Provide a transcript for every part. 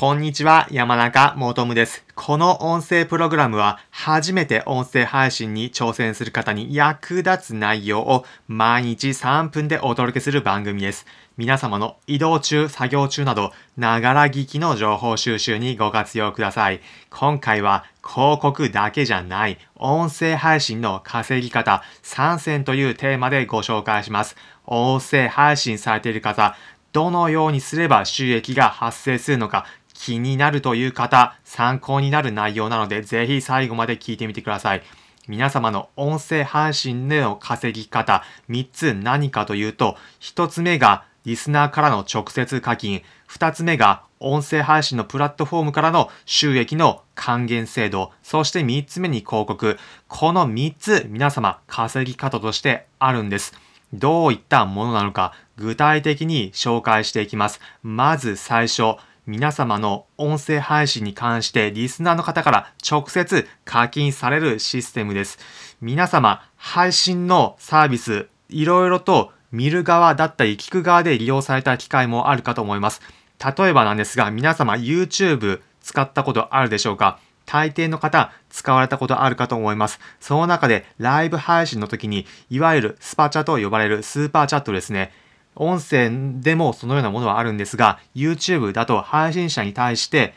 こんにちは、山中もとむです。この音声プログラムは、初めて音声配信に挑戦する方に役立つ内容を毎日3分でお届けする番組です。皆様の移動中、作業中など、ながら聞きの情報収集にご活用ください。今回は、広告だけじゃない、音声配信の稼ぎ方3選というテーマでご紹介します。音声配信されている方、どのようにすれば収益が発生するのか、気になるという方、参考になる内容なので、ぜひ最後まで聞いてみてください。皆様の音声配信での稼ぎ方、3つ何かというと、1つ目がリスナーからの直接課金、2つ目が音声配信のプラットフォームからの収益の還元制度、そして3つ目に広告。この3つ皆様稼ぎ方としてあるんです。どういったものなのか具体的に紹介していきます。まず最初、皆様の音声配信に関してリスナーの方から直接課金されるシステムです。皆様、配信のサービス、いろいろと見る側だったり聞く側で利用された機会もあるかと思います。例えばなんですが、皆様 YouTube 使ったことあるでしょうか？大抵の方使われたことあるかと思います。その中でライブ配信の時に、いわゆるスパチャと呼ばれるスーパーチャットですね。音声でもそのようなものはあるんですが、YouTube だと配信者に対して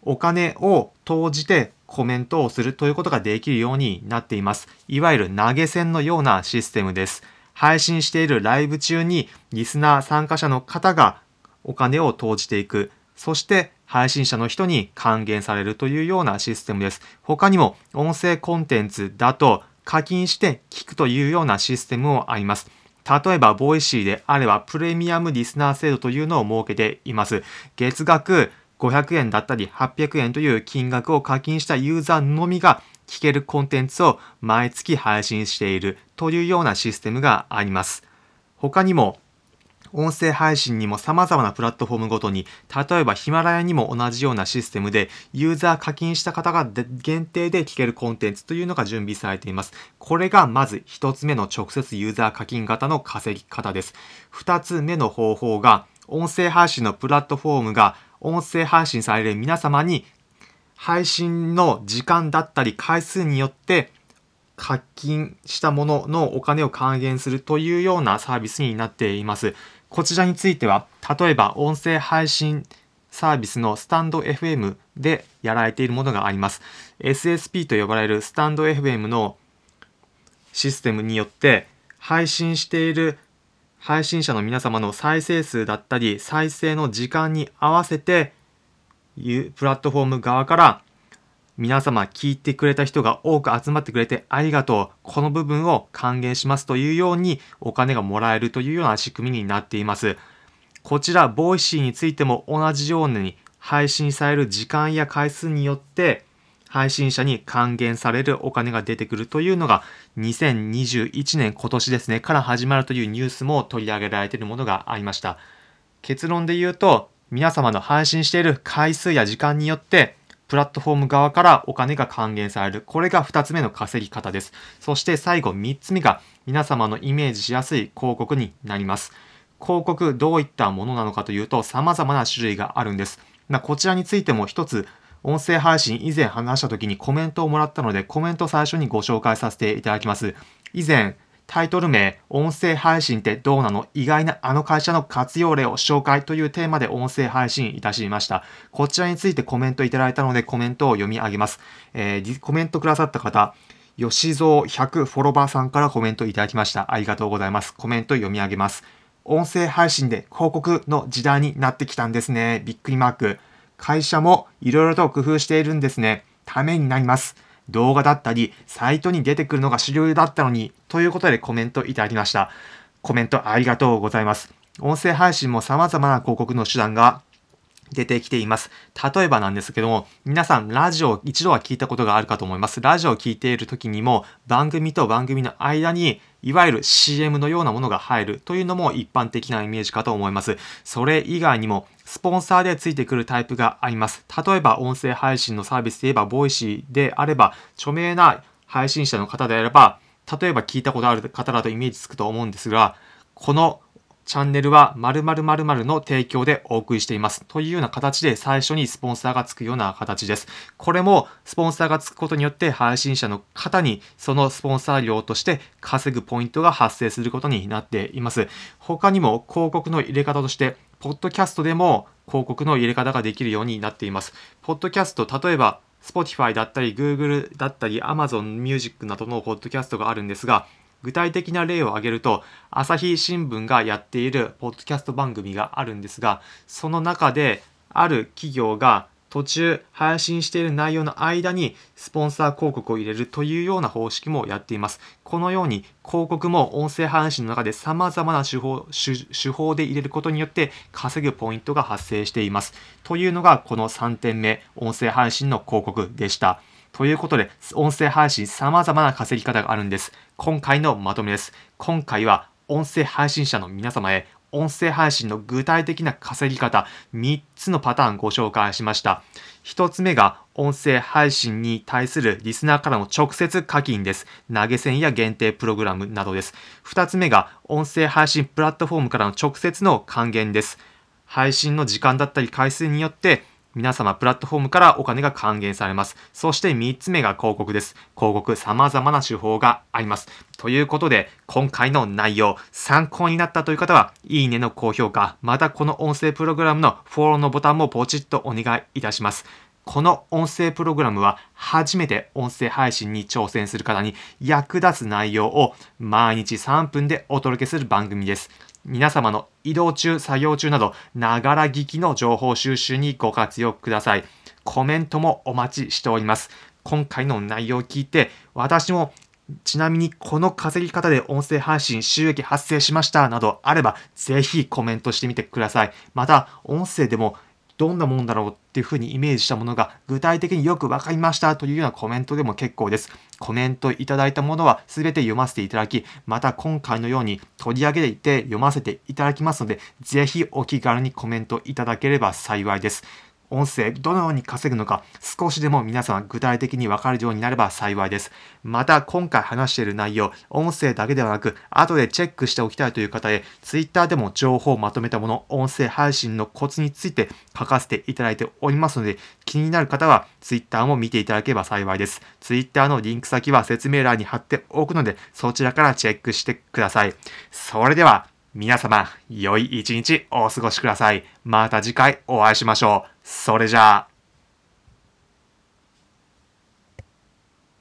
お金を投じてコメントをするということができるようになっています。いわゆる投げ銭のようなシステムです。配信しているライブ中にリスナー参加者の方がお金を投じていく。そして配信者の人に還元されるというようなシステムです。他にも音声コンテンツだと課金して聞くというようなシステムもあります。例えば、ボイシーであれば、プレミアムリスナー制度というのを設けています。月額500円だったり800円という金額を課金したユーザーのみが聞けるコンテンツを毎月配信しているというようなシステムがあります。他にも、音声配信にも様々なプラットフォームごとに、例えばヒマラヤにも同じようなシステムで、ユーザー課金した方が限定で聞けるコンテンツというのが準備されています。これがまず一つ目の直接ユーザー課金型の稼ぎ方です。二つ目の方法が、音声配信のプラットフォームが音声配信される皆様に配信の時間だったり回数によって課金したもののお金を還元するというようなサービスになっています。こちらについては、例えば音声配信サービスのスタンド FM でやられているものがあります。SSP と呼ばれるスタンド FM のシステムによって配信している配信者の皆様の再生数だったり再生の時間に合わせてプラットフォーム側から皆様聞いてくれた人が多く集まってくれてありがとう。この部分を還元しますというようにお金がもらえるというような仕組みになっています。こちら、ボイシーについても同じように配信される時間や回数によって配信者に還元されるお金が出てくるというのが2021年今年ですね、から始まるというニュースも取り上げられているものがありました。結論で言うと、皆様の配信している回数や時間によってプラットフォーム側からお金が還元される。これが2つ目の稼ぎ方です。そして最後3つ目が皆様のイメージしやすい広告になります。広告どういったものなのかというと様々な種類があるんです。こちらについても一つ音声配信以前話した時にコメントをもらったのでコメント最初にご紹介させていただきます。以前タイトル名、音声配信ってどうなの？意外なあの会社の活用例を紹介というテーマで音声配信いたしました。こちらについてコメントいただいたのでコメントを読み上げます。えー、コメントくださった方、吉蔵100フォロバーさんからコメントいただきました。ありがとうございます。コメント読み上げます。音声配信で広告の時代になってきたんですね。びっくりマーク。会社もいろいろと工夫しているんですね。ためになります。動画だったり、サイトに出てくるのが主流だったのに、ということでコメントいただきました。コメントありがとうございます。音声配信も様々な広告の手段が出てきています。例えばなんですけども、皆さんラジオ一度は聞いたことがあるかと思います。ラジオを聞いている時にも、番組と番組の間に、いわゆる CM のようなものが入るというのも一般的なイメージかと思います。それ以外にも、スポンサーでついてくるタイプがあります。例えば、音声配信のサービスで言えば、ボイシーであれば、著名な配信者の方であれば、例えば聞いたことある方だとイメージつくと思うんですが、このチャンネルは〇〇〇〇の提供でお送りしています。というような形で最初にスポンサーがつくような形です。これもスポンサーがつくことによって配信者の方にそのスポンサー料として稼ぐポイントが発生することになっています。他にも広告の入れ方として、ポッドキャストでも広告の入れ方ができるようになっています。ポッドキャスト、例えば Spotify だったり Google だったり Amazon Music などのポッドキャストがあるんですが、具体的な例を挙げると、朝日新聞がやっているポッドキャスト番組があるんですが、その中である企業が途中配信している内容の間にスポンサー広告を入れるというような方式もやっています。このように広告も音声配信の中で様々な手法手法で入れることによって稼ぐポイントが発生しています。というのがこの3点目、音声配信の広告でした。ということで、音声配信様々な稼ぎ方があるんです。今回のまとめです。今回は音声配信者の皆様へ音声配信の具体的な稼ぎ方3つのパターンご紹介しました。1つ目が音声配信に対するリスナーからの直接課金です。投げ銭や限定プログラムなどです。2つ目が音声配信プラットフォームからの直接の還元です。配信の時間だったり回数によって皆様プラットフォームからお金が還元されます。そして3つ目が広告です。広告様々な手法があります。ということで、今回の内容、参考になったという方は、いいねの高評価、またこの音声プログラムのフォローのボタンもポチッとお願いいたします。この音声プログラムは初めて音声配信に挑戦する方に役立つ内容を毎日3分でお届けする番組です。皆様の移動中、作業中など、ながら聞きの情報収集にご活用ください。コメントもお待ちしております。今回の内容を聞いて、私もちなみにこの稼ぎ方で音声配信収益発生しましたなどあれば、ぜひコメントしてみてください。また、音声でもどんなもんだろうっていうふうにイメージしたものが具体的によく分かりましたというようなコメントでも結構です。コメントいただいたものは全て読ませていただき、また今回のように取り上げていて読ませていただきますので、ぜひお気軽にコメントいただければ幸いです。音声どのように稼ぐのか少しでも皆様具体的にわかるようになれば幸いです。また今回話している内容、音声だけではなく後でチェックしておきたいという方へ Twitter でも情報をまとめたもの、音声配信のコツについて書かせていただいておりますので気になる方は Twitter も見ていただければ幸いです。Twitter のリンク先は説明欄に貼っておくのでそちらからチェックしてください。それでは皆様、良い一日お過ごしください。また次回お会いしましょう。それじゃあ。